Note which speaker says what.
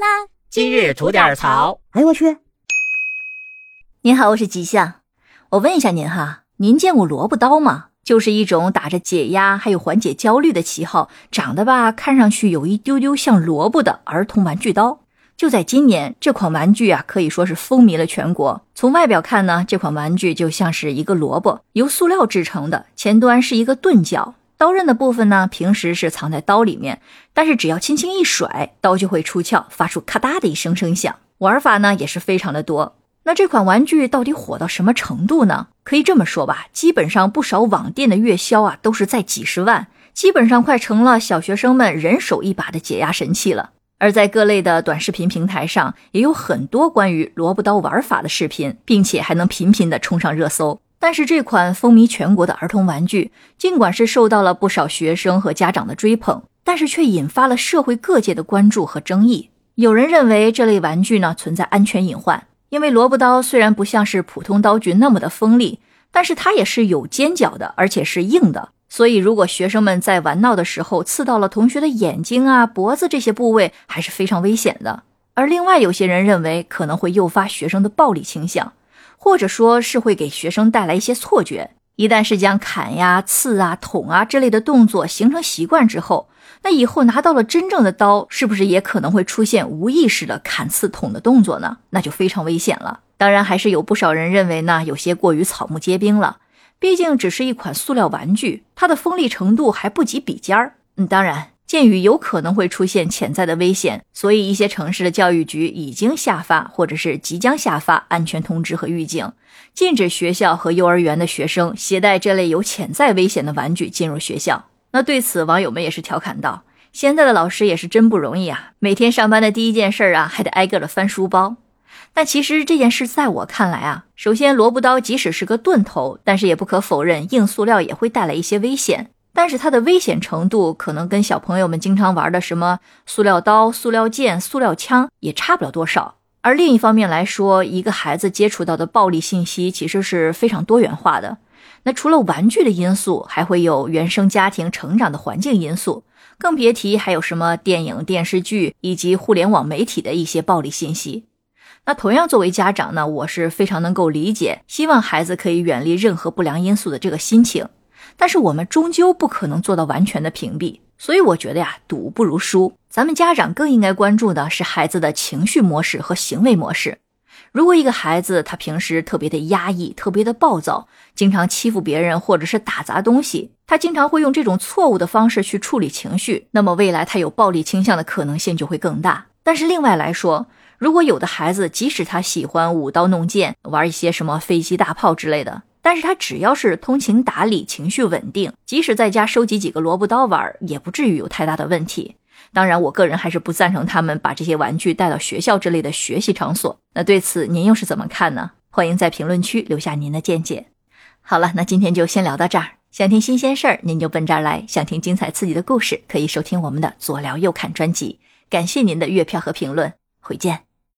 Speaker 1: 啦！今日吐点槽。
Speaker 2: 哎呦我去！
Speaker 3: 您好，我是吉祥。我问一下您哈，您见过萝卜刀吗？就是一种打着解压还有缓解焦虑的旗号，长得吧看上去有一丢丢像萝卜的儿童玩具刀。就在今年，这款玩具啊可以说是风靡了全国。从外表看呢，这款玩具就像是一个萝卜，由塑料制成的，前端是一个钝角。刀刃的部分呢，平时是藏在刀里面，但是只要轻轻一甩，刀就会出鞘，发出咔嗒的一声声响。玩法呢也是非常的多。那这款玩具到底火到什么程度呢？可以这么说吧，基本上不少网店的月销啊都是在几十万，基本上快成了小学生们人手一把的解压神器了。而在各类的短视频平台上，也有很多关于萝卜刀玩法的视频，并且还能频频的冲上热搜。但是这款风靡全国的儿童玩具，尽管是受到了不少学生和家长的追捧，但是却引发了社会各界的关注和争议。有人认为这类玩具呢存在安全隐患，因为萝卜刀虽然不像是普通刀具那么的锋利，但是它也是有尖角的，而且是硬的。所以如果学生们在玩闹的时候刺到了同学的眼睛啊、脖子这些部位，还是非常危险的。而另外有些人认为可能会诱发学生的暴力倾向。或者说是会给学生带来一些错觉。一旦是将砍呀、刺啊、捅啊之类的动作形成习惯之后，那以后拿到了真正的刀，是不是也可能会出现无意识的砍、刺、捅的动作呢？那就非常危险了。当然，还是有不少人认为呢，有些过于草木皆兵了。毕竟只是一款塑料玩具，它的锋利程度还不及笔尖儿。嗯，当然。鉴于有可能会出现潜在的危险，所以一些城市的教育局已经下发或者是即将下发安全通知和预警，禁止学校和幼儿园的学生携带这类有潜在危险的玩具进入学校。那对此，网友们也是调侃道：“现在的老师也是真不容易啊，每天上班的第一件事啊，还得挨个的翻书包。”但其实这件事在我看来啊，首先萝卜刀即使是个钝头，但是也不可否认，硬塑料也会带来一些危险。但是它的危险程度可能跟小朋友们经常玩的什么塑料刀、塑料剑、塑料枪也差不了多少。而另一方面来说，一个孩子接触到的暴力信息其实是非常多元化的。那除了玩具的因素，还会有原生家庭成长的环境因素，更别提还有什么电影、电视剧以及互联网媒体的一些暴力信息。那同样，作为家长呢，我是非常能够理解，希望孩子可以远离任何不良因素的这个心情。但是我们终究不可能做到完全的屏蔽，所以我觉得呀，赌不如输。咱们家长更应该关注的是孩子的情绪模式和行为模式。如果一个孩子他平时特别的压抑、特别的暴躁，经常欺负别人或者是打砸东西，他经常会用这种错误的方式去处理情绪，那么未来他有暴力倾向的可能性就会更大。但是另外来说，如果有的孩子即使他喜欢舞刀弄剑，玩一些什么飞机大炮之类的。但是他只要是通情达理、情绪稳定，即使在家收集几个萝卜刀玩，也不至于有太大的问题。当然，我个人还是不赞成他们把这些玩具带到学校之类的学习场所。那对此您又是怎么看呢？欢迎在评论区留下您的见解。好了，那今天就先聊到这儿。想听新鲜事儿，您就奔这儿来；想听精彩刺激的故事，可以收听我们的左聊右侃专辑。感谢您的月票和评论，回见。